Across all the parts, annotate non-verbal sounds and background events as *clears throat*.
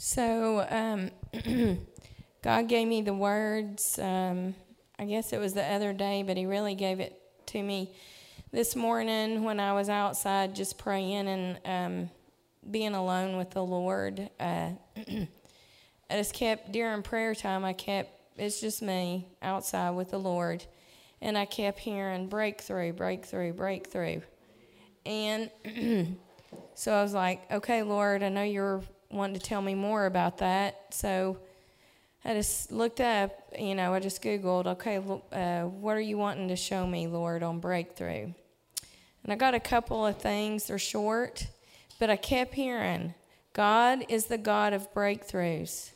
So, um, *clears throat* God gave me the words. Um, I guess it was the other day, but He really gave it to me this morning when I was outside just praying and um, being alone with the Lord. Uh, *clears throat* I just kept, during prayer time, I kept, it's just me outside with the Lord. And I kept hearing breakthrough, breakthrough, breakthrough. And *clears throat* so I was like, okay, Lord, I know you're wanting to tell me more about that. So I just looked up, you know, I just Googled, okay, uh, what are you wanting to show me, Lord, on breakthrough? And I got a couple of things, they're short, but I kept hearing, God is the God of breakthroughs.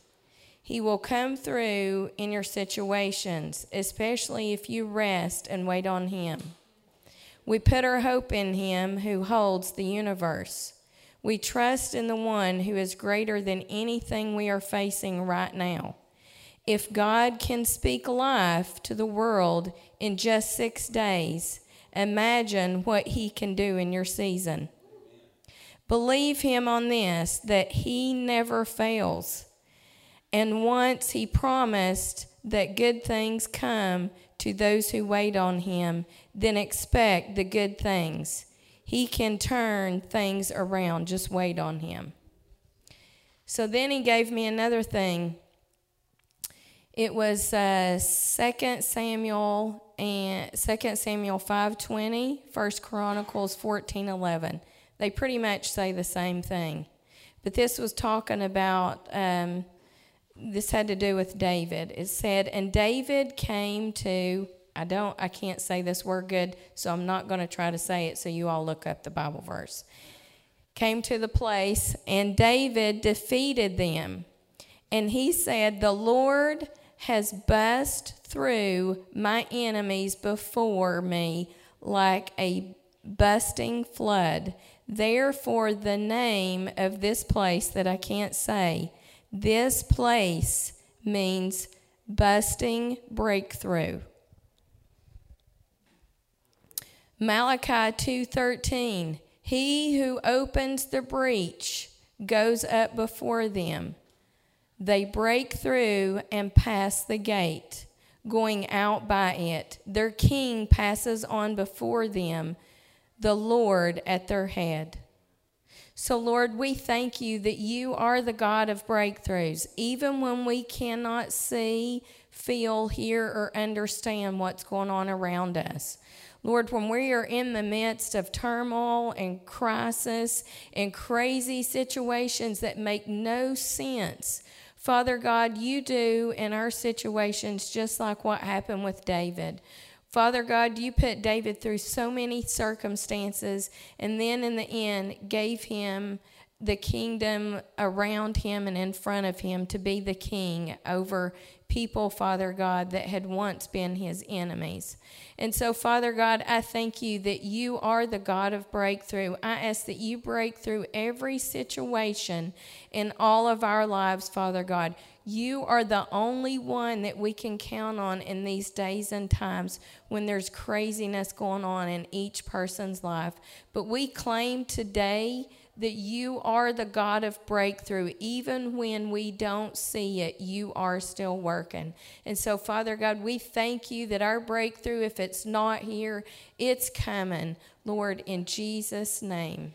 He will come through in your situations, especially if you rest and wait on Him. We put our hope in Him who holds the universe. We trust in the one who is greater than anything we are facing right now. If God can speak life to the world in just six days, imagine what He can do in your season. Believe Him on this that He never fails. And once He promised that good things come to those who wait on Him, then expect the good things. He can turn things around. Just wait on Him. So then He gave me another thing it was uh, 2 Samuel and 2 Samuel 5:20, 1 Chronicles 14:11. They pretty much say the same thing. But this was talking about um, this had to do with David. It said, "And David came to I don't I can't say this word good, so I'm not going to try to say it so you all look up the Bible verse. Came to the place and David defeated them. And he said, "The Lord has burst through my enemies before me like a busting flood. Therefore, the name of this place that I can't say, this place means busting breakthrough. Malachi 2:13 He who opens the breach goes up before them they break through and pass the gate, going out by it. Their king passes on before them, the Lord at their head. So, Lord, we thank you that you are the God of breakthroughs, even when we cannot see, feel, hear, or understand what's going on around us. Lord, when we are in the midst of turmoil and crisis and crazy situations that make no sense, Father God, you do in our situations just like what happened with David. Father God, you put David through so many circumstances and then in the end gave him the kingdom around him and in front of him to be the king over people, Father God, that had once been his enemies. And so, Father God, I thank you that you are the God of breakthrough. I ask that you break through every situation in all of our lives, Father God. You are the only one that we can count on in these days and times when there's craziness going on in each person's life. But we claim today that you are the God of breakthrough. Even when we don't see it, you are still working. And so, Father God, we thank you that our breakthrough, if it's not here, it's coming, Lord, in Jesus' name.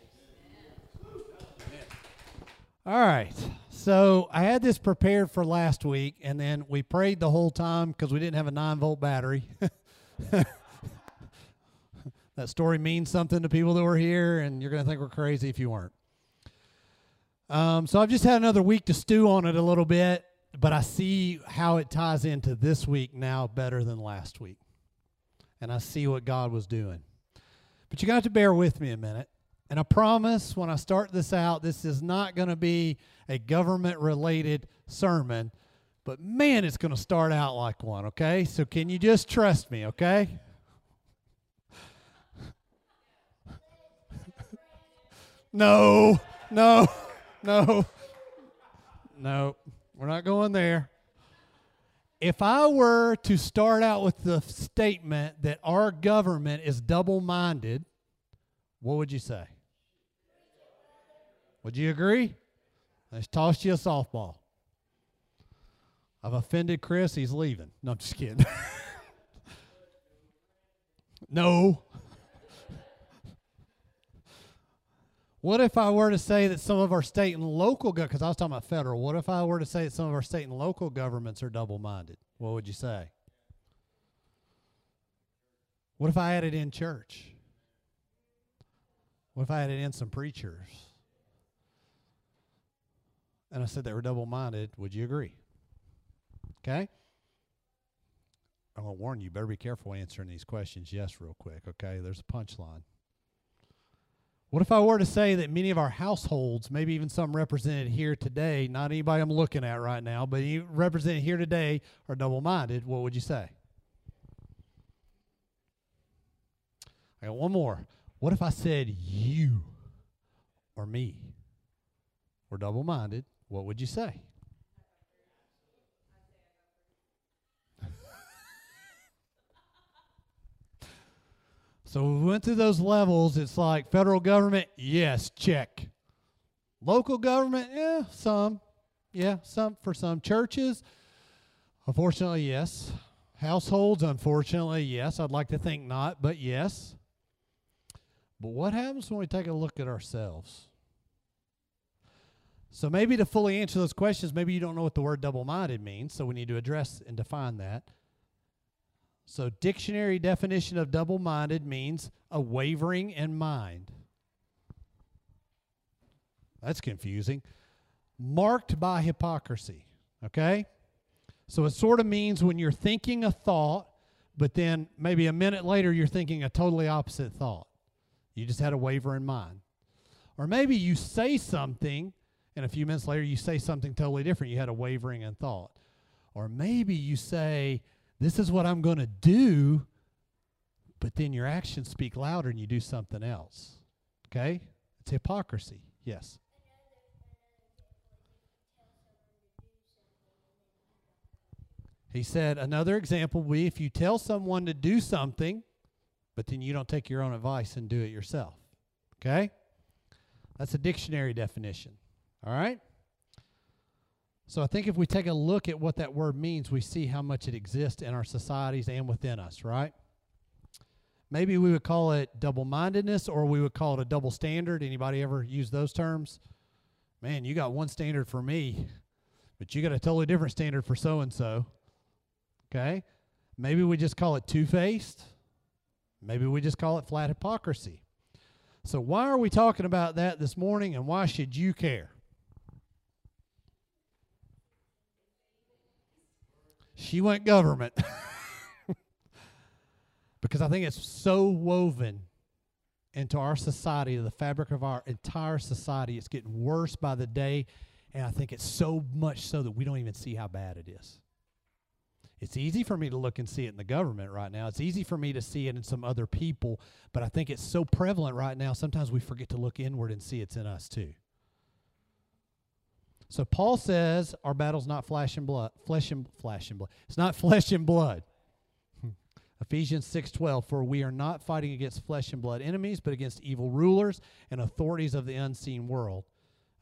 All right. So I had this prepared for last week, and then we prayed the whole time because we didn't have a 9 volt battery. *laughs* that story means something to people that were here, and you're going to think we're crazy if you weren't. Um, so I've just had another week to stew on it a little bit, but I see how it ties into this week now better than last week. And I see what God was doing. But you got to bear with me a minute. And I promise when I start this out, this is not going to be a government related sermon, but man, it's going to start out like one, okay? So can you just trust me, okay? *laughs* no, no no, *laughs* no, we're not going there. If I were to start out with the statement that our government is double minded, what would you say? Would you agree? Just tossed you a softball. I've offended Chris. He's leaving. No, I'm just kidding. *laughs* no. What if I were to say that some of our state and local, go- because I was talking about federal, what if I were to say that some of our state and local governments are double minded? What would you say? What if I added in church? What if I added in some preachers? And I said they were double minded. Would you agree? Okay? I'm going to warn you, better be careful answering these questions yes, real quick. Okay? There's a punchline. What if I were to say that many of our households, maybe even some represented here today, not anybody I'm looking at right now, but represented here today are double minded? What would you say? I got one more. What if I said you or me were double minded? What would you say? So we went through those levels. It's like federal government, yes, check. Local government, yeah, some. Yeah, some for some churches. Unfortunately, yes. Households, unfortunately, yes. I'd like to think not, but yes. But what happens when we take a look at ourselves? So maybe to fully answer those questions, maybe you don't know what the word double minded means, so we need to address and define that. So, dictionary definition of double minded means a wavering in mind. That's confusing. Marked by hypocrisy. Okay? So, it sort of means when you're thinking a thought, but then maybe a minute later you're thinking a totally opposite thought. You just had a waver in mind. Or maybe you say something, and a few minutes later you say something totally different. You had a wavering in thought. Or maybe you say, this is what I'm going to do, but then your actions speak louder and you do something else. Okay? It's hypocrisy. Yes. He said another example would be if you tell someone to do something, but then you don't take your own advice and do it yourself. Okay? That's a dictionary definition. All right? So I think if we take a look at what that word means, we see how much it exists in our societies and within us, right? Maybe we would call it double-mindedness or we would call it a double standard. Anybody ever use those terms? Man, you got one standard for me, but you got a totally different standard for so and so. Okay? Maybe we just call it two-faced. Maybe we just call it flat hypocrisy. So why are we talking about that this morning and why should you care? She went government. *laughs* because I think it's so woven into our society, the fabric of our entire society. It's getting worse by the day. And I think it's so much so that we don't even see how bad it is. It's easy for me to look and see it in the government right now. It's easy for me to see it in some other people, but I think it's so prevalent right now, sometimes we forget to look inward and see it's in us too. So Paul says our battle's not flesh and blood, flesh and flesh and blood. It's not *laughs* flesh and blood. Hmm. Ephesians 6:12 for we are not fighting against flesh and blood enemies but against evil rulers and authorities of the unseen world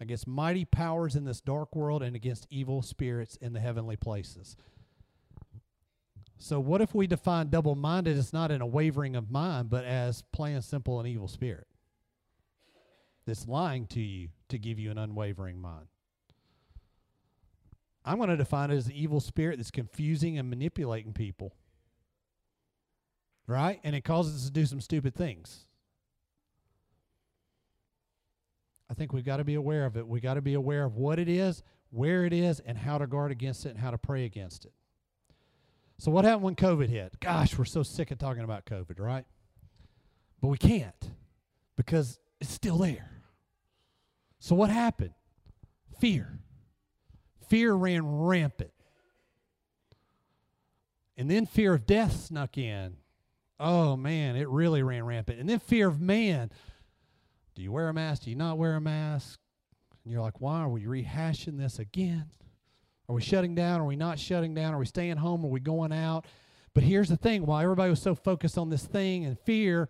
against mighty powers in this dark world and against evil spirits in the heavenly places. So what if we define double-minded as not in a wavering of mind but as plain simple an evil spirit? That's lying to you to give you an unwavering mind. I'm going to define it as the evil spirit that's confusing and manipulating people. Right? And it causes us to do some stupid things. I think we've got to be aware of it. We've got to be aware of what it is, where it is, and how to guard against it and how to pray against it. So, what happened when COVID hit? Gosh, we're so sick of talking about COVID, right? But we can't because it's still there. So, what happened? Fear. Fear ran rampant. And then fear of death snuck in. Oh man, it really ran rampant. And then fear of man. Do you wear a mask? Do you not wear a mask? And you're like, why are we rehashing this again? Are we shutting down? Are we not shutting down? Are we staying home? Are we going out? But here's the thing while everybody was so focused on this thing and fear,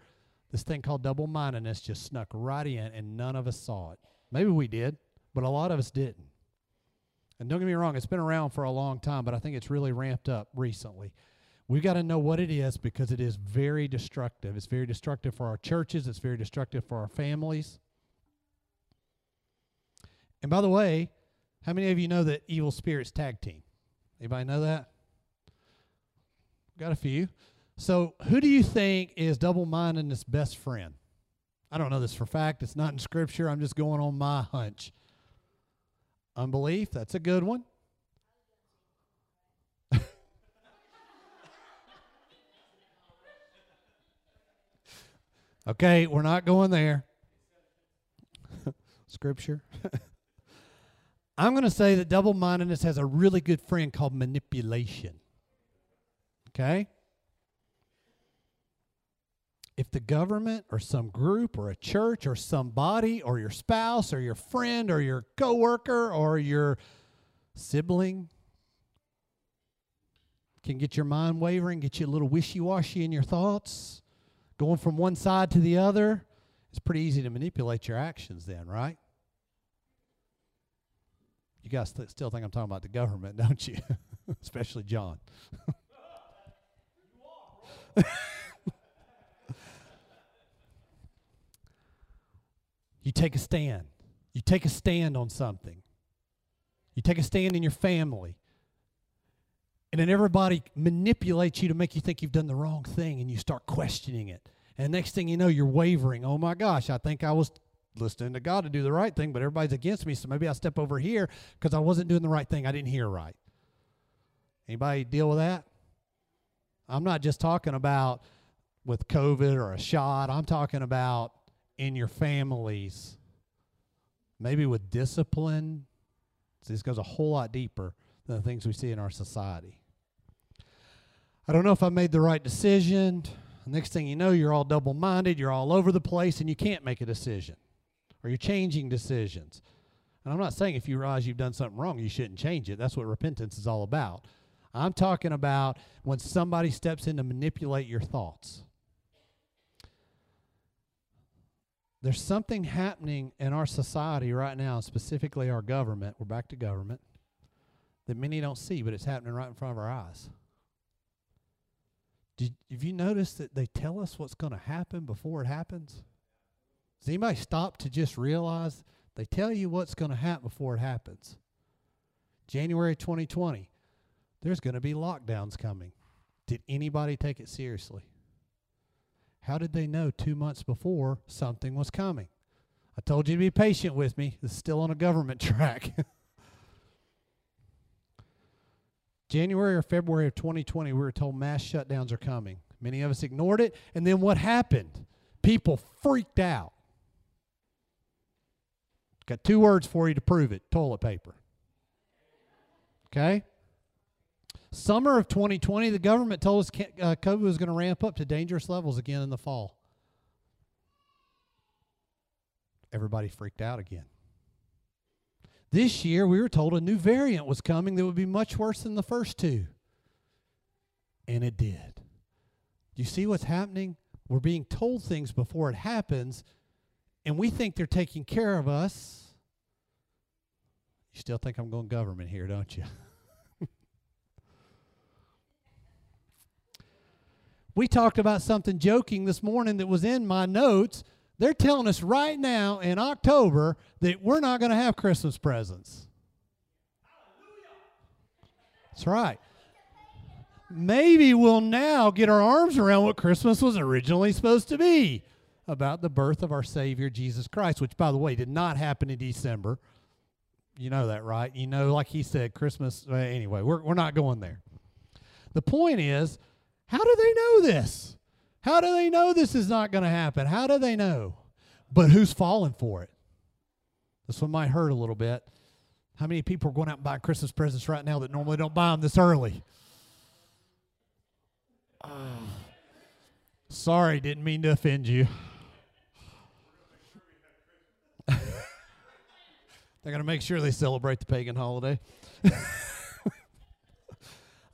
this thing called double mindedness just snuck right in and none of us saw it. Maybe we did, but a lot of us didn't. And don't get me wrong, it's been around for a long time, but I think it's really ramped up recently. We've got to know what it is because it is very destructive. It's very destructive for our churches, it's very destructive for our families. And by the way, how many of you know that evil spirits tag team? Anybody know that? Got a few. So, who do you think is double mindedness best friend? I don't know this for fact. It's not in scripture. I'm just going on my hunch. Unbelief, that's a good one. okay, we're not going there. *laughs* scripture. *laughs* I'm going to say that double mindedness has a really good friend called manipulation. Okay? If the government or some group or a church or somebody or your spouse or your friend or your coworker or your sibling can get your mind wavering, get you a little wishy washy in your thoughts, going from one side to the other, it's pretty easy to manipulate your actions then, right? You guys th- still think I'm talking about the government, *laughs* don't you? *laughs* Especially John. *laughs* you take a stand. You take a stand on something. You take a stand in your family. And then everybody manipulates you to make you think you've done the wrong thing and you start questioning it. And next thing you know, you're wavering. Oh my gosh, I think I was listening to God to do the right thing, but everybody's against me, so maybe I'll step over here because I wasn't doing the right thing. I didn't hear right. Anybody deal with that? I'm not just talking about with COVID or a shot. I'm talking about in your families, maybe with discipline. This goes a whole lot deeper than the things we see in our society. I don't know if I made the right decision. Next thing you know, you're all double minded, you're all over the place, and you can't make a decision or you're changing decisions. And I'm not saying if you realize you've done something wrong, you shouldn't change it. That's what repentance is all about. I'm talking about when somebody steps in to manipulate your thoughts. There's something happening in our society right now, specifically our government. We're back to government that many don't see, but it's happening right in front of our eyes. Did, have you noticed that they tell us what's going to happen before it happens? Does anybody stop to just realize they tell you what's going to happen before it happens? January 2020, there's going to be lockdowns coming. Did anybody take it seriously? How did they know two months before something was coming? I told you to be patient with me. It's still on a government *laughs* track. January or February of 2020, we were told mass shutdowns are coming. Many of us ignored it. And then what happened? People freaked out. Got two words for you to prove it toilet paper. Okay? Summer of 2020, the government told us uh, COVID was going to ramp up to dangerous levels again in the fall. Everybody freaked out again. This year, we were told a new variant was coming that would be much worse than the first two. And it did. Do you see what's happening? We're being told things before it happens, and we think they're taking care of us. You still think I'm going government here, don't you? *laughs* we talked about something joking this morning that was in my notes. They're telling us right now in October that we're not going to have Christmas presents. That's right. Maybe we'll now get our arms around what Christmas was originally supposed to be about the birth of our Savior Jesus Christ, which, by the way, did not happen in December. You know that, right? You know, like he said, Christmas. Uh, anyway, we're, we're not going there. The point is, how do they know this? How do they know this is not going to happen? How do they know? But who's falling for it? This one might hurt a little bit. How many people are going out and buying Christmas presents right now that normally don't buy them this early? Uh, *sighs* sorry, didn't mean to offend you. *laughs* They're going to make sure they celebrate the pagan holiday. *laughs*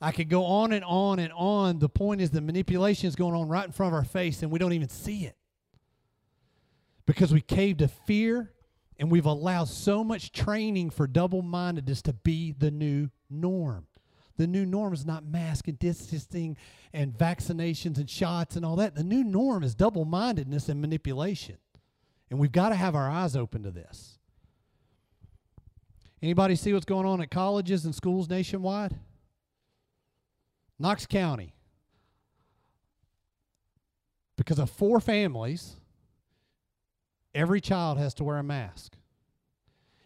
I could go on and on and on. The point is, the manipulation is going on right in front of our face, and we don't even see it. Because we caved to fear, And we've allowed so much training for double mindedness to be the new norm. The new norm is not mask and distancing and vaccinations and shots and all that. The new norm is double mindedness and manipulation. And we've got to have our eyes open to this. Anybody see what's going on at colleges and schools nationwide? Knox County. Because of four families, every child has to wear a mask.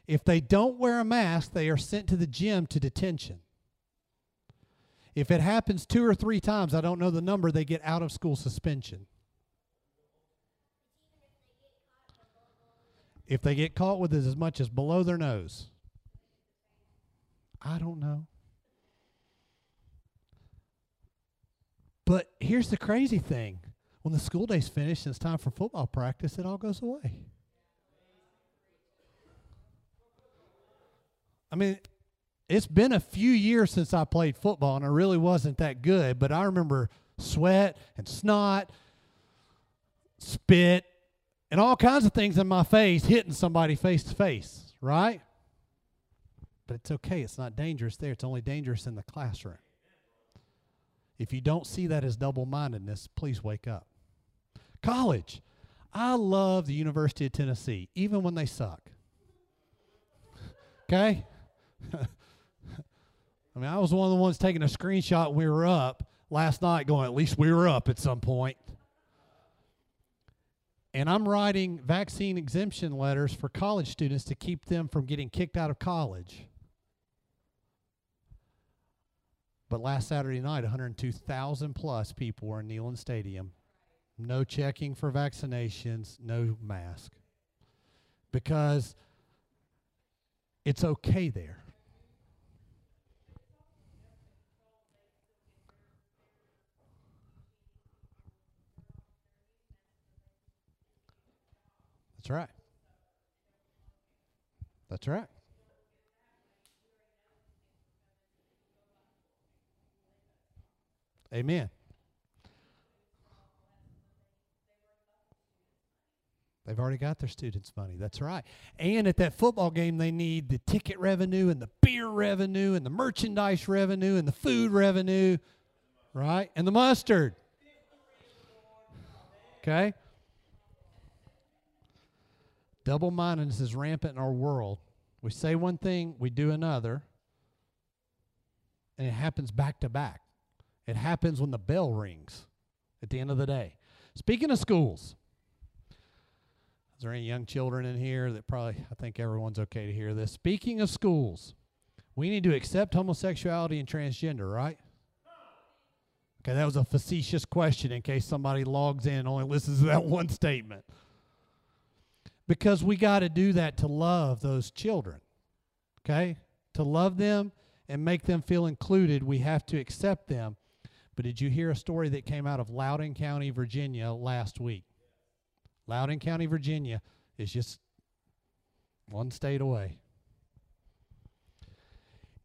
If they don't wear a mask, they are sent to the gym to detention. If it happens two or three times, I don't know the number, they get out of school suspension. If they get caught with it as much as below their nose, I don't know. But here's the crazy thing when the school day's finished and it's time for football practice, it all goes away. I mean, it's been a few years since I played football, and I really wasn't that good, but I remember sweat and snot, spit, and all kinds of things in my face hitting somebody face to face, right? But it's okay. It's not dangerous there. It's only dangerous in the classroom. If you don't see that as double mindedness, please wake up. College. I love the University of Tennessee, even when they suck. *laughs* Okay? *laughs* I mean, I was one of the ones taking a screenshot we were up last night, going, at least we were up at some point. And I'm writing vaccine exemption letters for college students to keep them from getting kicked out of college. But last Saturday night, 102,000 plus people were in Neyland Stadium. No checking for vaccinations, no mask. Because it's okay there. That's right. That's right. Amen. They've already got their students' money. That's right. And at that football game, they need the ticket revenue and the beer revenue and the merchandise revenue and the food revenue, right? And the mustard. Okay? Double mindedness is rampant in our world. We say one thing, we do another, and it happens back to back. It happens when the bell rings at the end of the day. Speaking of schools, is there any young children in here that probably, I think everyone's okay to hear this. Speaking of schools, we need to accept homosexuality and transgender, right? Okay, that was a facetious question in case somebody logs in and only listens to that *laughs* one statement because we got to do that to love those children. Okay? To love them and make them feel included, we have to accept them. But did you hear a story that came out of Loudoun County, Virginia last week? Loudoun County, Virginia is just one state away.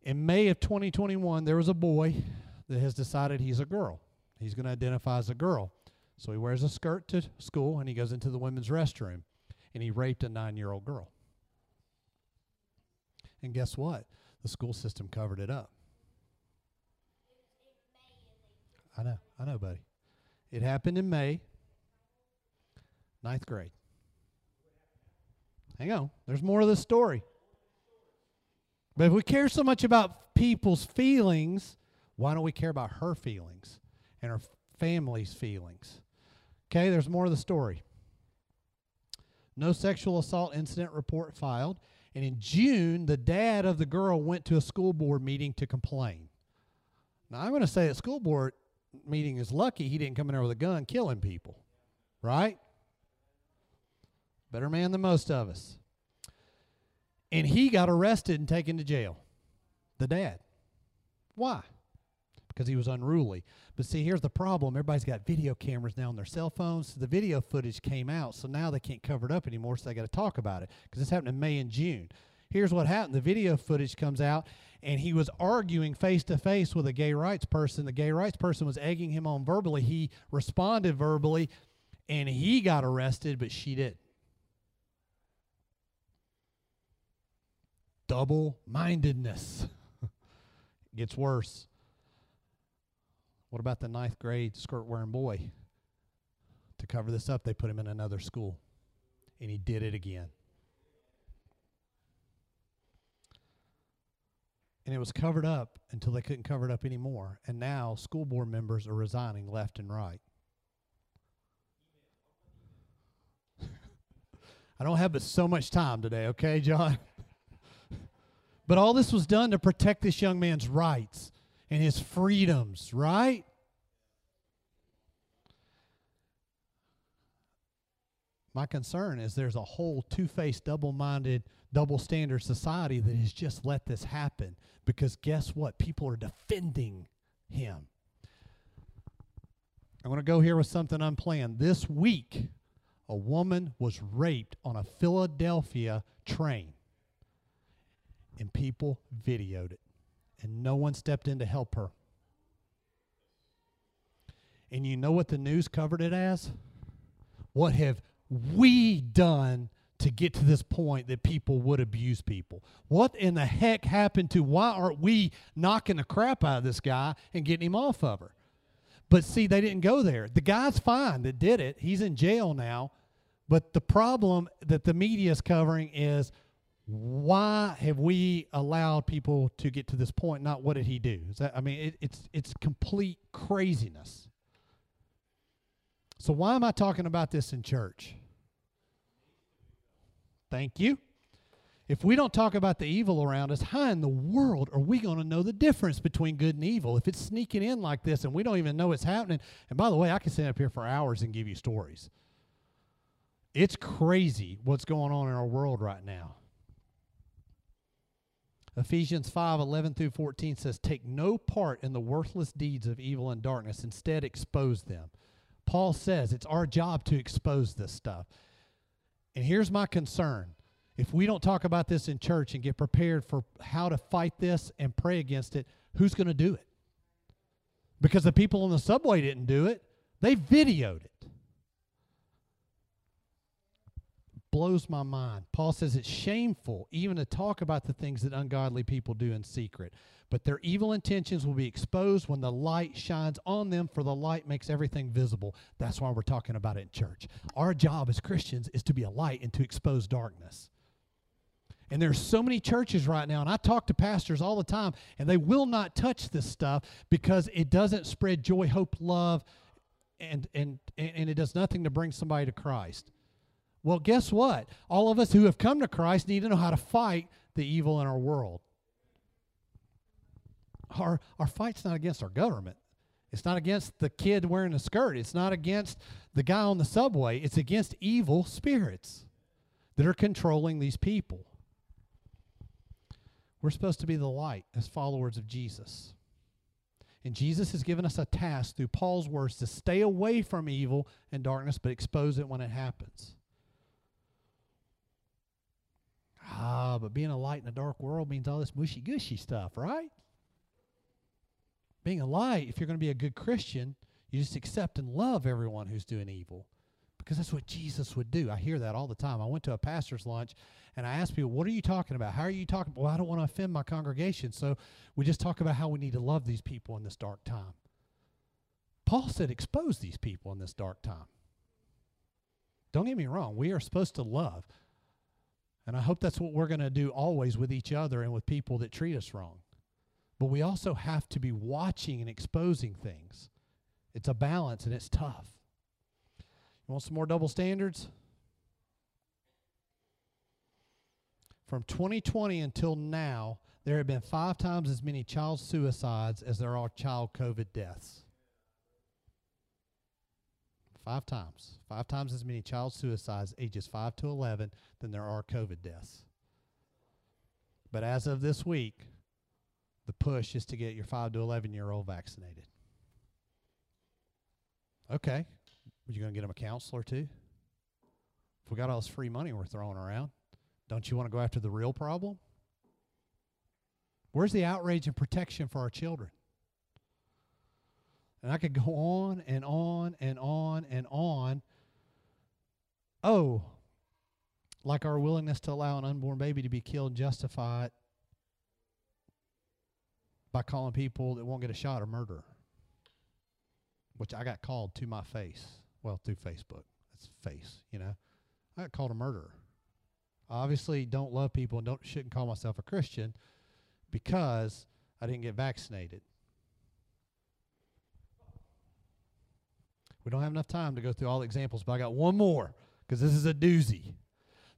In May of 2021, there was a boy that has decided he's a girl. He's going to identify as a girl. So he wears a skirt to school and he goes into the women's restroom and he raped a nine year old girl. And guess what? The school system covered it up. I know, I know, buddy. It happened in May, ninth grade. Hang on, there's more of this story. But if we care so much about people's feelings, why don't we care about her feelings and her family's feelings? Okay, there's more of the story. No sexual assault incident report filed. And in June, the dad of the girl went to a school board meeting to complain. Now, I'm going to say that school board meeting is lucky he didn't come in there with a gun killing people, right? Better man than most of us. And he got arrested and taken to jail. The dad. Why? Because he was unruly. But see, here's the problem. Everybody's got video cameras now on their cell phones. So the video footage came out, so now they can't cover it up anymore, so they got to talk about it because this happened in May and June. Here's what happened. The video footage comes out, and he was arguing face to face with a gay rights person. The gay rights person was egging him on verbally. He responded verbally, and he got arrested, but she didn't. double mindedness. *laughs* gets worse. What about the ninth grade skirt wearing boy? To cover this up, they put him in another school. And he did it again. And it was covered up until they couldn't cover it up anymore. And now school board members are resigning left and right. *laughs* I don't have but so much time today, okay, John? *laughs* but all this was done to protect this young man's rights and his freedoms, right? My concern is there's a whole two faced, double minded, double standard society that has just let this happen because guess what? People are defending him. I'm going to go here with something unplanned. This week, a woman was raped on a Philadelphia train, and people videoed it, and no one stepped in to help her. And you know what the news covered it as? What have we done to get to this point that people would abuse people? What in the heck happened to why aren't we knocking the crap out of this guy and getting him off of her? But see, they didn't go there. The guy's fine that did it. He's in jail now. But the problem that the media is covering is why have we allowed people to get to this point? Not what did he do? That I mean, it, it's it's complete craziness. So why am I talking about this in church? Thank you. If we don't talk about the evil around us, how in the world are we going to know the difference between good and evil? If it's sneaking in like this and we don't even know it's happening, and by the way, I can sit up here for hours and give you stories. It's crazy what's going on in our world right now. Ephesians 5 11 through 14 says, Take no part in the worthless deeds of evil and darkness, instead, expose them. Paul says it's our job to expose this stuff. And here's my concern if we don't talk about this in church and get prepared for how to fight this and pray against it, who's going to do it? Because the people on the subway didn't do it, they videoed it. Blows my mind. Paul says it's shameful even to talk about the things that ungodly people do in secret. But their evil intentions will be exposed when the light shines on them, for the light makes everything visible. That's why we're talking about it in church. Our job as Christians is to be a light and to expose darkness. And there's so many churches right now, and I talk to pastors all the time, and they will not touch this stuff because it doesn't spread joy, hope, love, and and and it does nothing to bring somebody to Christ. Well, guess what? All of us who have come to Christ need to know how to fight the evil in our world. Our our fight's not against our government. It's not against the kid wearing a skirt. It's not against the guy on the subway. It's against evil spirits that are controlling these people. We're supposed to be the light as followers of Jesus. And Jesus has given us a task through Paul's words to stay away from evil and darkness, but expose it when it happens. Ah, but being a light in a dark world means all this mushy gushy stuff, right? Being a light, if you're going to be a good Christian, you just accept and love everyone who's doing evil because that's what Jesus would do. I hear that all the time. I went to a pastor's lunch and I asked people, What are you talking about? How are you talking? Well, I don't want to offend my congregation. So we just talk about how we need to love these people in this dark time. Paul said, Expose these people in this dark time. Don't get me wrong, we are supposed to love. And I hope that's what we're going to do always with each other and with people that treat us wrong. But we also have to be watching and exposing things. It's a balance and it's tough. You want some more double standards? From 2020 until now, there have been five times as many child suicides as there are child COVID deaths. Five times. Five times as many child suicides ages 5 to 11 than there are COVID deaths. But as of this week, the push is to get your 5 to 11 year old vaccinated. Okay. Are you going to get them a counselor too? If we got all this free money we're throwing around, don't you want to go after the real problem? Where's the outrage and protection for our children? And I could go on and on and on and on. Oh, like our willingness to allow an unborn baby to be killed justified by calling people that won't get a shot a murderer, which I got called to my face. Well, through Facebook. That's face, you know. I got called a murderer. I obviously don't love people and don't shouldn't call myself a Christian because I didn't get vaccinated. We don't have enough time to go through all the examples, but I got one more because this is a doozy.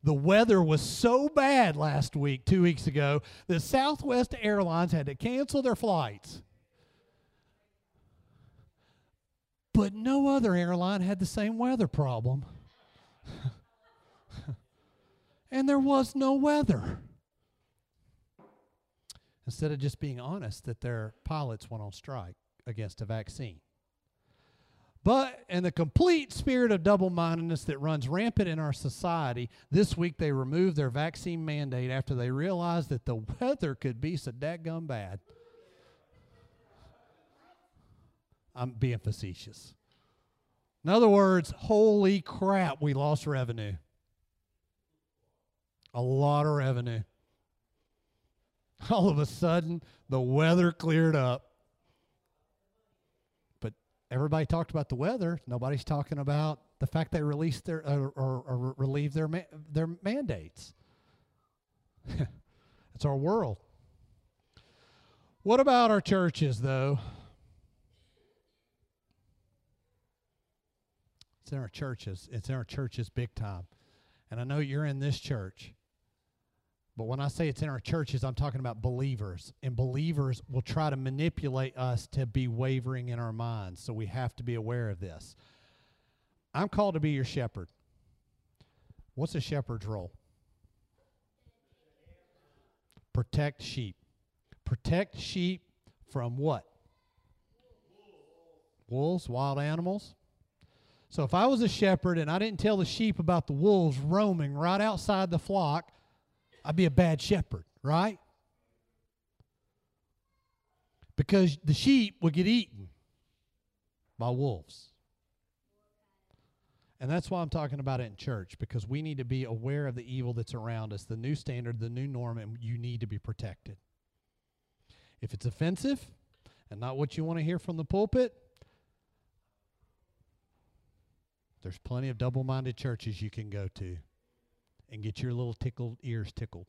The weather was so bad last week, two weeks ago, that Southwest Airlines had to cancel their flights. But no other airline had the same weather problem. *laughs* and there was no weather. Instead of just being honest that their pilots went on strike against a vaccine. But in the complete spirit of double mindedness that runs rampant in our society, this week they removed their vaccine mandate after they realized that the weather could be so dadgum bad. I'm being facetious. In other words, holy crap, we lost revenue. A lot of revenue. *laughs* All of a sudden, the weather cleared up everybody talked about the weather. Nobody's talking about the fact they released their uh, or, or relieved their ma- their mandates. *laughs* it's our world. What about our churches, though? It's in our churches. It's in our churches big time. And I know you're in this church. But when I say it's in our churches, I'm talking about believers. And believers will try to manipulate us to be wavering in our minds. So we have to be aware of this. I'm called to be your shepherd. What's a shepherd's role? Protect sheep. Protect sheep from what? Wolves, wild animals. So if I was a shepherd and I didn't tell the sheep about the wolves roaming right outside the flock, I'd be a bad shepherd, right? Because the sheep would get eaten by wolves. And that's why I'm talking about it in church, because we need to be aware of the evil that's around us, the new standard, the new norm, and you need to be protected. If it's offensive and not what you want to hear from the pulpit, there's plenty of double minded churches you can go to and get your little tickled ears tickled.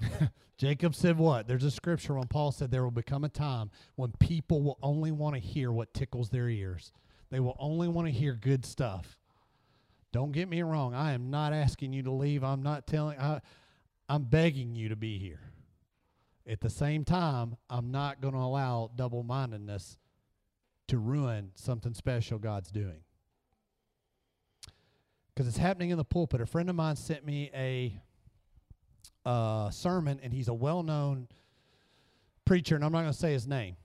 *laughs* Jacob said what? There's a scripture when Paul said there will become a time when people will only want to hear what tickles their ears. They will only want to hear good stuff. Don't get me wrong. I am not asking you to leave. I'm not telling I I'm begging you to be here. At the same time, I'm not going to allow double-mindedness to ruin something special God's doing because it's happening in the pulpit. A friend of mine sent me a uh, sermon, and he's a well known preacher, and I'm not going to say his name.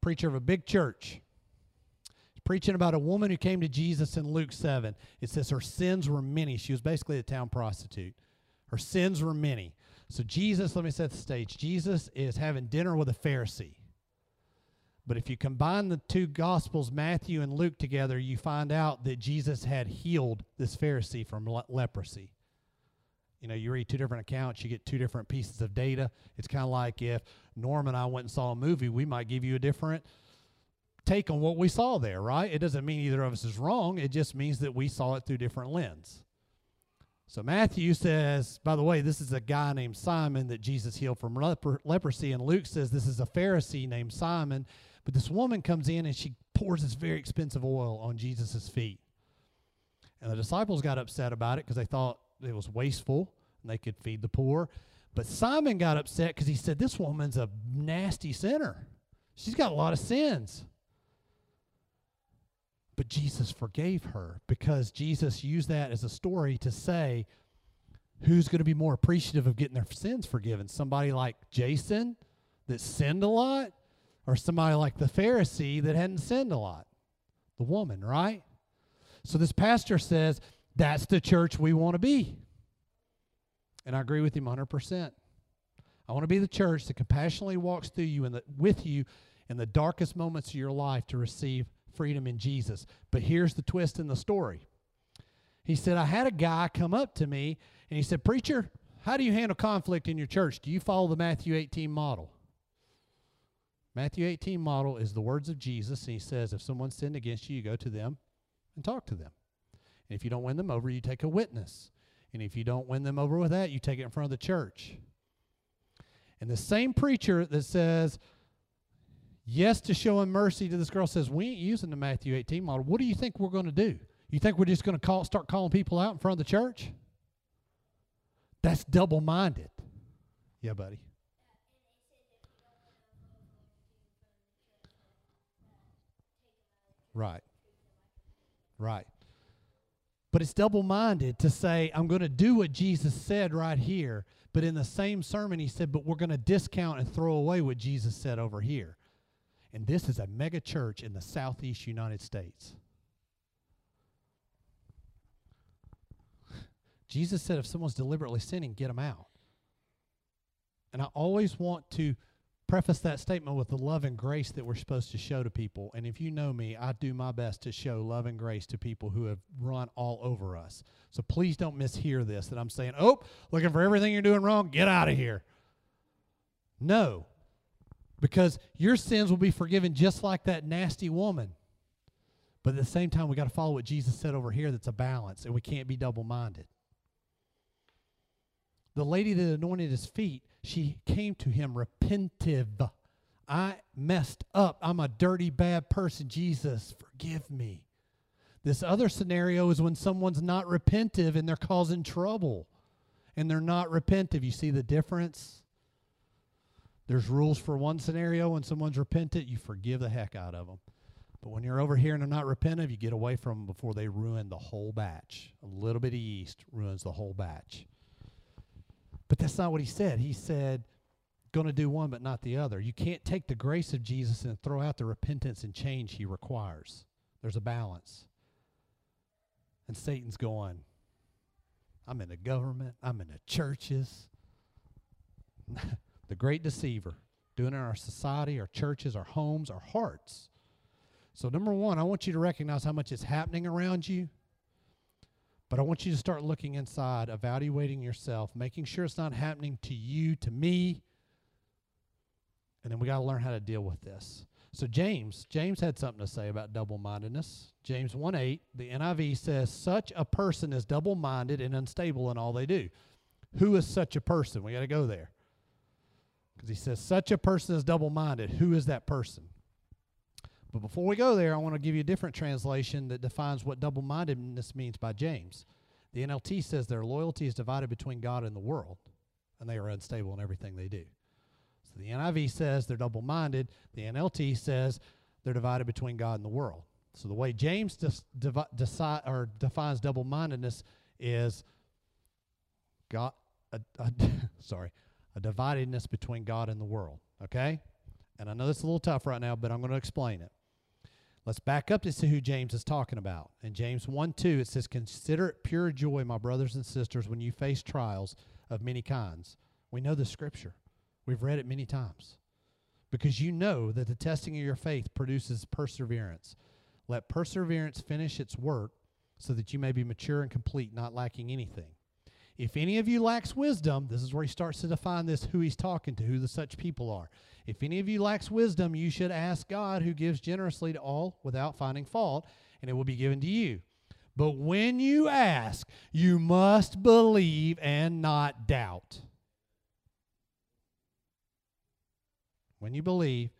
Preacher of a big church. He's preaching about a woman who came to Jesus in Luke 7. It says her sins were many. She was basically a town prostitute. Her sins were many. So, Jesus, let me set the stage. Jesus is having dinner with a Pharisee. But if you combine the two Gospels, Matthew and Luke, together, you find out that Jesus had healed this Pharisee from le- leprosy. You know, you read two different accounts, you get two different pieces of data. It's kind of like if Norm and I went and saw a movie, we might give you a different take on what we saw there, right? It doesn't mean either of us is wrong, it just means that we saw it through different lens. So Matthew says, by the way, this is a guy named Simon that Jesus healed from leprosy, and Luke says this is a Pharisee named Simon but this woman comes in and she pours this very expensive oil on Jesus' feet. And the disciples got upset about it because they thought it was wasteful and they could feed the poor. But Simon got upset because he said, This woman's a nasty sinner. She's got a lot of sins. But Jesus forgave her because Jesus used that as a story to say, who's going to be more appreciative of getting their sins forgiven? Somebody like Jason that sinned a lot or somebody like the Pharisee that hadn't sinned a lot, the woman, right? So this pastor says that's the church we want to be. And I agree with him 100%. I want to be the church that compassionately walks through you and with you in the darkest moments of your life to receive freedom in Jesus. But here's the twist in the story. He said, I had a guy come up to me and he said, Preacher, How do you handle conflict in your church? Do you follow the Matthew 18 model? Matthew 18 model is the words of Jesus, and he says, if someone sinned against you, you go to them and talk to them. And if you don't win them over, you take a witness. And if you don't win them over with that, you take it in front of the church. And the same preacher that says yes to showing mercy to this girl says, We ain't using the Matthew 18 model. What do you think we're going to do? You think we're just going to call, start calling people out in front of the church? That's double minded. Yeah, buddy. Right. Right. But it's double minded to say, I'm going to do what Jesus said right here. But in the same sermon, he said, but we're going to discount and throw away what Jesus said over here. And this is a mega church in the southeast United States. *laughs* Jesus said, if someone's deliberately sinning, get them out. And I always want to preface that statement with the love and grace that we're supposed to show to people. And if you know me, I do my best to show love and grace to people who have run all over us. So please don't mishear this that I'm saying, oh, looking for everything you're doing wrong, get out of here. No, because your sins will be forgiven just like that nasty woman. But at the same time, we got to follow what Jesus said over here that's a balance, and we can't be double minded. The lady that anointed his feet she came to him repentive. I messed up. I'm a dirty, bad person. Jesus, forgive me. This other scenario is when someone's not repentive and they're causing trouble and they're not repentive. You see the difference? There's rules for one scenario. When someone's repentant, you forgive the heck out of them. But when you're over here and they're not repentive, you get away from them before they ruin the whole batch. A little bit of yeast ruins the whole batch. But that's not what he said. He said, going to do one but not the other. You can't take the grace of Jesus and throw out the repentance and change he requires. There's a balance. And Satan's going, I'm in the government, I'm in the churches. *laughs* the great deceiver, doing it in our society, our churches, our homes, our hearts. So, number one, I want you to recognize how much is happening around you. But I want you to start looking inside, evaluating yourself, making sure it's not happening to you, to me. And then we got to learn how to deal with this. So James, James had something to say about double-mindedness. James 1:8, the NIV says such a person is double-minded and unstable in all they do. Who is such a person? We got to go there. Cuz he says such a person is double-minded. Who is that person? But before we go there, I want to give you a different translation that defines what double mindedness means by James. The NLT says their loyalty is divided between God and the world, and they are unstable in everything they do. So the NIV says they're double minded. The NLT says they're divided between God and the world. So the way James dis- devi- or defines double mindedness is God, a, a *laughs* sorry, a dividedness between God and the world. Okay? And I know this is a little tough right now, but I'm going to explain it. Let's back up to see who James is talking about. In James 1 2, it says, Consider it pure joy, my brothers and sisters, when you face trials of many kinds. We know the scripture, we've read it many times. Because you know that the testing of your faith produces perseverance. Let perseverance finish its work so that you may be mature and complete, not lacking anything. If any of you lacks wisdom, this is where he starts to define this who he's talking to, who the such people are. If any of you lacks wisdom, you should ask God, who gives generously to all without finding fault, and it will be given to you. But when you ask, you must believe and not doubt. When you believe,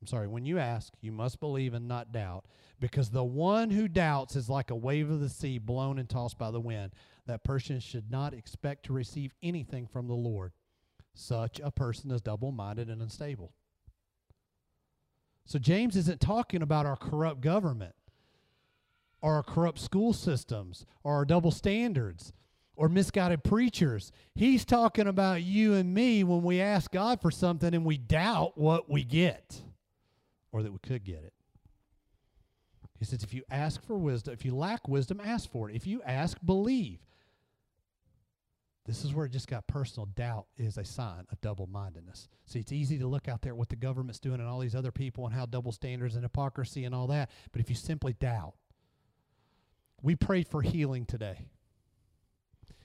I'm sorry, when you ask, you must believe and not doubt, because the one who doubts is like a wave of the sea blown and tossed by the wind. That person should not expect to receive anything from the Lord. Such a person is double minded and unstable. So, James isn't talking about our corrupt government or our corrupt school systems or our double standards or misguided preachers. He's talking about you and me when we ask God for something and we doubt what we get or that we could get it. He says, if you ask for wisdom, if you lack wisdom, ask for it. If you ask, believe. This is where it just got personal. Doubt is a sign of double mindedness. See, it's easy to look out there at what the government's doing and all these other people and how double standards and hypocrisy and all that. But if you simply doubt, we prayed for healing today.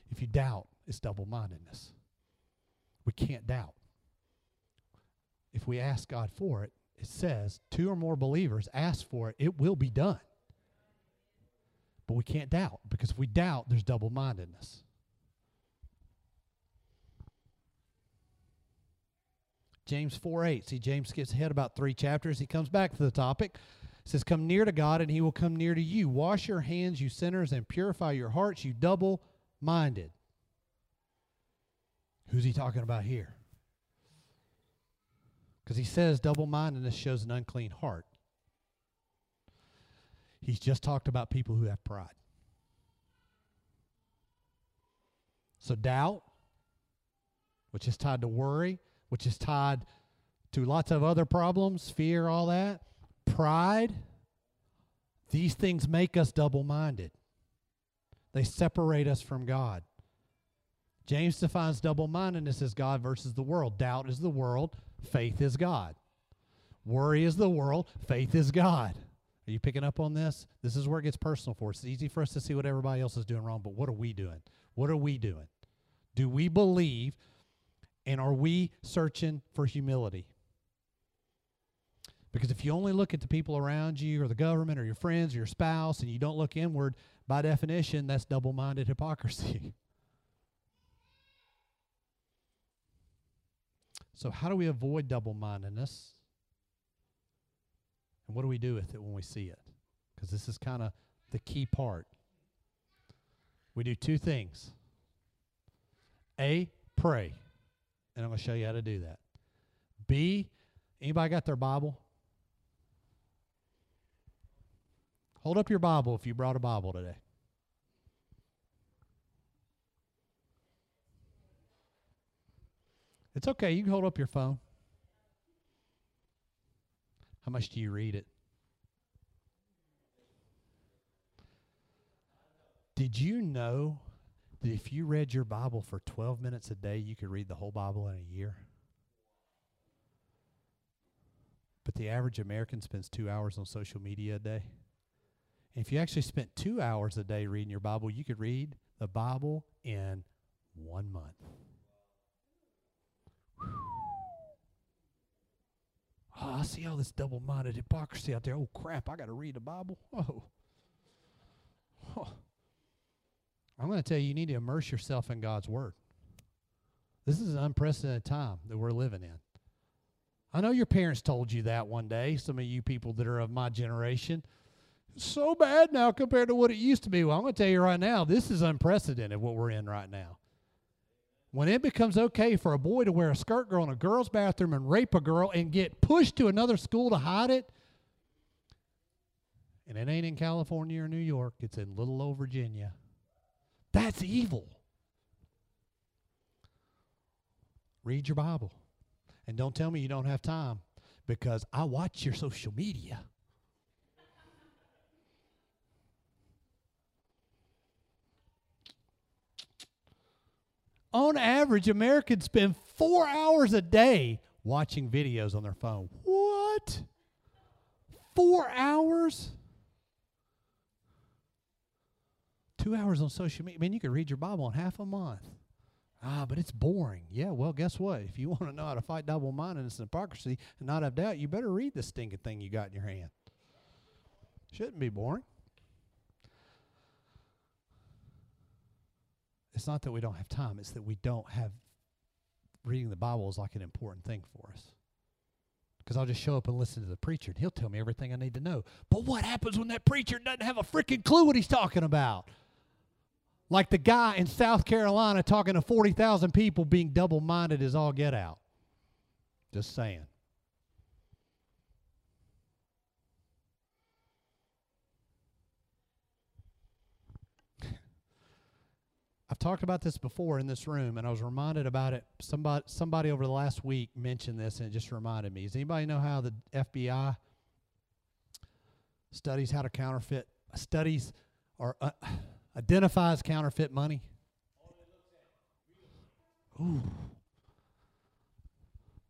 If you doubt, it's double mindedness. We can't doubt. If we ask God for it, it says two or more believers ask for it, it will be done. But we can't doubt because if we doubt, there's double mindedness. James 4 8. See, James gets ahead about three chapters. He comes back to the topic. Says, Come near to God, and he will come near to you. Wash your hands, you sinners, and purify your hearts, you double minded. Who's he talking about here? Because he says double mindedness shows an unclean heart. He's just talked about people who have pride. So, doubt, which is tied to worry, which is tied to lots of other problems, fear, all that, pride, these things make us double minded. They separate us from God. James defines double mindedness as God versus the world. Doubt is the world, faith is God. Worry is the world, faith is God. Are you picking up on this? This is where it gets personal for us. It's easy for us to see what everybody else is doing wrong, but what are we doing? What are we doing? Do we believe and are we searching for humility? Because if you only look at the people around you or the government or your friends or your spouse and you don't look inward, by definition, that's double minded hypocrisy. *laughs* so, how do we avoid double mindedness? And what do we do with it when we see it? Because this is kind of the key part. We do two things A, pray. And I'm going to show you how to do that. B, anybody got their Bible? Hold up your Bible if you brought a Bible today. It's okay. You can hold up your phone. How much do you read it? Did you know that if you read your Bible for 12 minutes a day, you could read the whole Bible in a year? But the average American spends two hours on social media a day. And if you actually spent two hours a day reading your Bible, you could read the Bible in one month. Oh, I see all this double minded hypocrisy out there. Oh, crap, I got to read the Bible. Oh. oh. I'm going to tell you, you need to immerse yourself in God's Word. This is an unprecedented time that we're living in. I know your parents told you that one day, some of you people that are of my generation. So bad now compared to what it used to be. Well, I'm going to tell you right now, this is unprecedented what we're in right now. When it becomes okay for a boy to wear a skirt girl in a girl's bathroom and rape a girl and get pushed to another school to hide it, and it ain't in California or New York, it's in little old Virginia. That's evil. Read your Bible. And don't tell me you don't have time because I watch your social media. On average, Americans spend four hours a day watching videos on their phone. What? Four hours? Two hours on social media. I mean, you could read your Bible in half a month. Ah, but it's boring. Yeah, well, guess what? If you *laughs* want to know how to fight double mindedness and hypocrisy and not have doubt, you better read the stinking thing you got in your hand. Shouldn't be boring. It's not that we don't have time, it's that we don't have reading the Bible is like an important thing for us. Because I'll just show up and listen to the preacher, and he'll tell me everything I need to know. But what happens when that preacher doesn't have a freaking clue what he's talking about? Like the guy in South Carolina talking to 40,000 people being double minded as all get out. Just saying. I've talked about this before in this room, and I was reminded about it. Somebody, somebody over the last week mentioned this, and it just reminded me. Does anybody know how the FBI studies how to counterfeit, studies or uh, identifies counterfeit money? Ooh.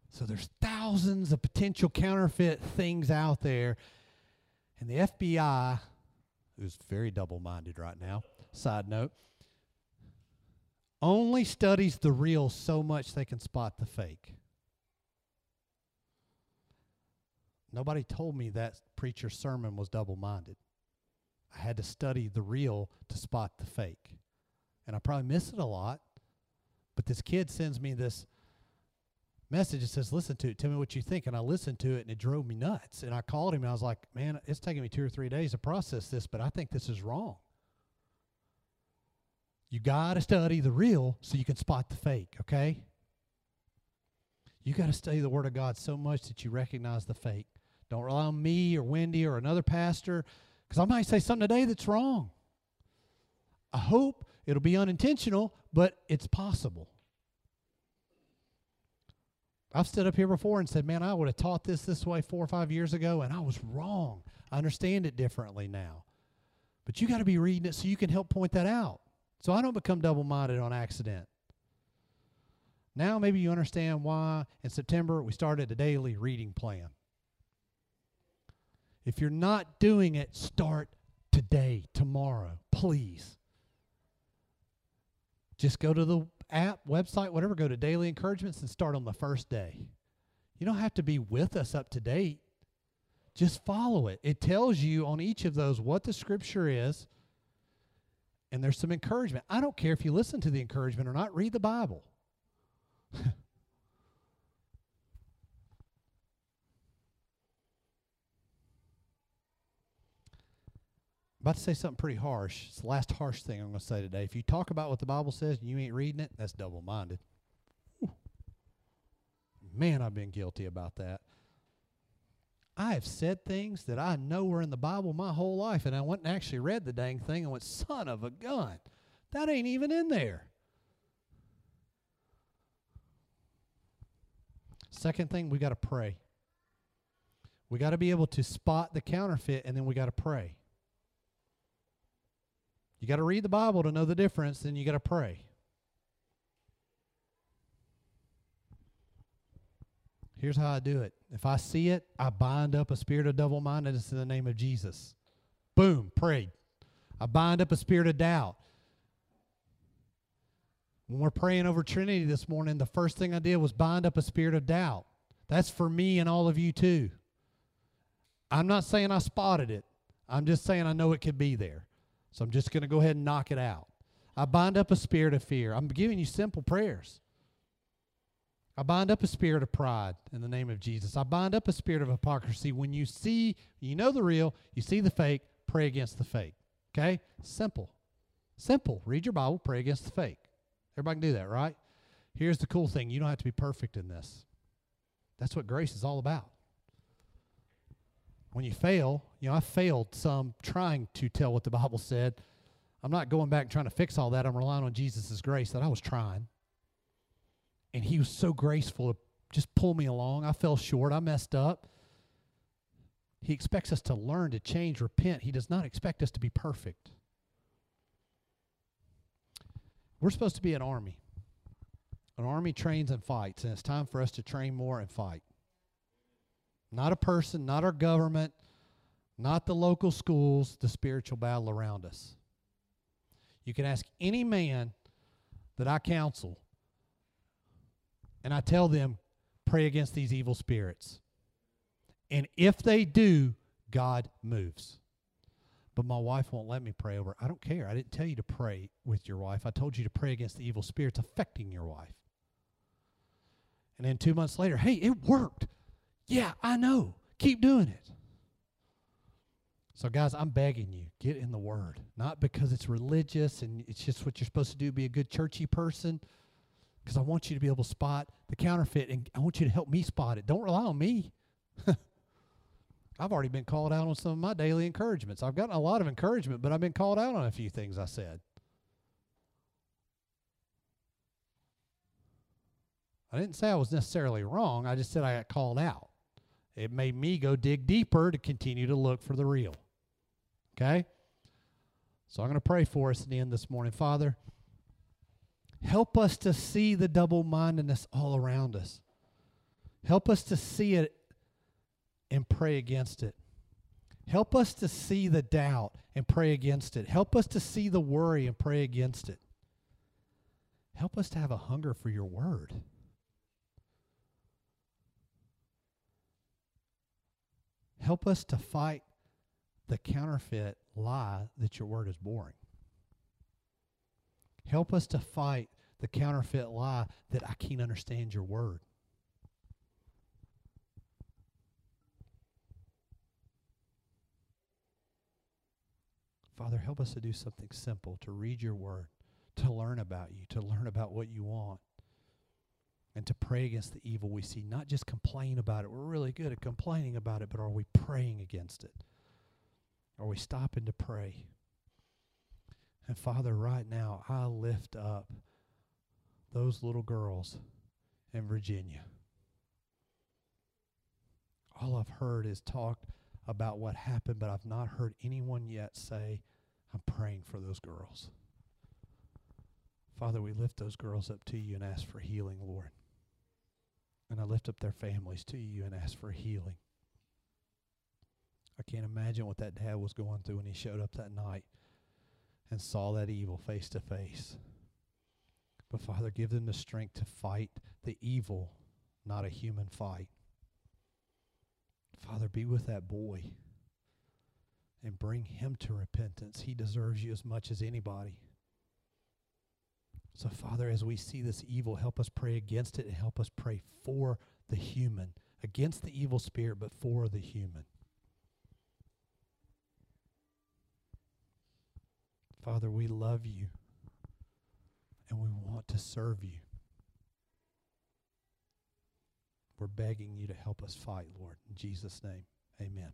So there's thousands of potential counterfeit things out there, and the FBI, who's very double-minded right now. Side note only studies the real so much they can spot the fake. Nobody told me that preacher's sermon was double minded. I had to study the real to spot the fake. And I probably miss it a lot. But this kid sends me this message that says, Listen to it, tell me what you think. And I listened to it and it drove me nuts. And I called him and I was like, Man, it's taking me two or three days to process this, but I think this is wrong. You got to study the real so you can spot the fake, okay? You got to study the Word of God so much that you recognize the fake. Don't rely on me or Wendy or another pastor because I might say something today that's wrong. I hope it'll be unintentional, but it's possible. I've stood up here before and said, man, I would have taught this this way four or five years ago, and I was wrong. I understand it differently now. But you got to be reading it so you can help point that out. So I don't become double minded on accident. Now maybe you understand why in September we started a daily reading plan. If you're not doing it, start today, tomorrow, please. Just go to the app, website, whatever, go to daily encouragements and start on the first day. You don't have to be with us up to date. Just follow it. It tells you on each of those what the scripture is, and there's some encouragement. I don't care if you listen to the encouragement or not, read the Bible. *laughs* about to say something pretty harsh. It's the last harsh thing I'm going to say today. If you talk about what the Bible says and you ain't reading it, that's double minded. Man, I've been guilty about that. I have said things that I know were in the Bible my whole life, and I went and actually read the dang thing and went, son of a gun, that ain't even in there. Second thing, we got to pray. We got to be able to spot the counterfeit, and then we got to pray. You got to read the Bible to know the difference, then you got to pray. Here's how I do it. If I see it, I bind up a spirit of double mindedness in the name of Jesus. Boom, prayed. I bind up a spirit of doubt. When we're praying over Trinity this morning, the first thing I did was bind up a spirit of doubt. That's for me and all of you too. I'm not saying I spotted it, I'm just saying I know it could be there. So I'm just going to go ahead and knock it out. I bind up a spirit of fear. I'm giving you simple prayers. I bind up a spirit of pride in the name of Jesus. I bind up a spirit of hypocrisy. When you see, you know the real, you see the fake, pray against the fake. Okay? Simple. Simple. Read your Bible, pray against the fake. Everybody can do that, right? Here's the cool thing you don't have to be perfect in this. That's what grace is all about. When you fail, you know, I failed some trying to tell what the Bible said. I'm not going back and trying to fix all that. I'm relying on Jesus' grace that I was trying. And he was so graceful to just pull me along. I fell short. I messed up. He expects us to learn, to change, repent. He does not expect us to be perfect. We're supposed to be an army. An army trains and fights, and it's time for us to train more and fight. Not a person, not our government, not the local schools, the spiritual battle around us. You can ask any man that I counsel and I tell them, pray against these evil spirits. And if they do, God moves. But my wife won't let me pray over. I don't care. I didn't tell you to pray with your wife. I told you to pray against the evil spirits affecting your wife. And then two months later, hey, it worked. Yeah, I know. Keep doing it. So, guys, I'm begging you, get in the Word. Not because it's religious and it's just what you're supposed to do, be a good churchy person because I want you to be able to spot the counterfeit and I want you to help me spot it. Don't rely on me. *laughs* I've already been called out on some of my daily encouragements. I've gotten a lot of encouragement, but I've been called out on a few things I said. I didn't say I was necessarily wrong. I just said I got called out. It made me go dig deeper to continue to look for the real. Okay? So I'm going to pray for us in the end this morning. Father, Help us to see the double mindedness all around us. Help us to see it and pray against it. Help us to see the doubt and pray against it. Help us to see the worry and pray against it. help us to have a hunger for your word. Help us to fight the counterfeit lie that your word is boring. Help us to fight the counterfeit lie that I can't understand your word. Father, help us to do something simple, to read your word, to learn about you, to learn about what you want, and to pray against the evil we see. Not just complain about it. We're really good at complaining about it, but are we praying against it? Are we stopping to pray? And Father, right now, I lift up those little girls in Virginia. All I've heard is talk about what happened, but I've not heard anyone yet say, I'm praying for those girls. Father, we lift those girls up to you and ask for healing, Lord. And I lift up their families to you and ask for healing. I can't imagine what that dad was going through when he showed up that night and saw that evil face to face. But Father, give them the strength to fight the evil, not a human fight. Father, be with that boy and bring him to repentance. He deserves you as much as anybody. So, Father, as we see this evil, help us pray against it and help us pray for the human, against the evil spirit, but for the human. Father, we love you and we want to serve you. We're begging you to help us fight, Lord. In Jesus' name, amen.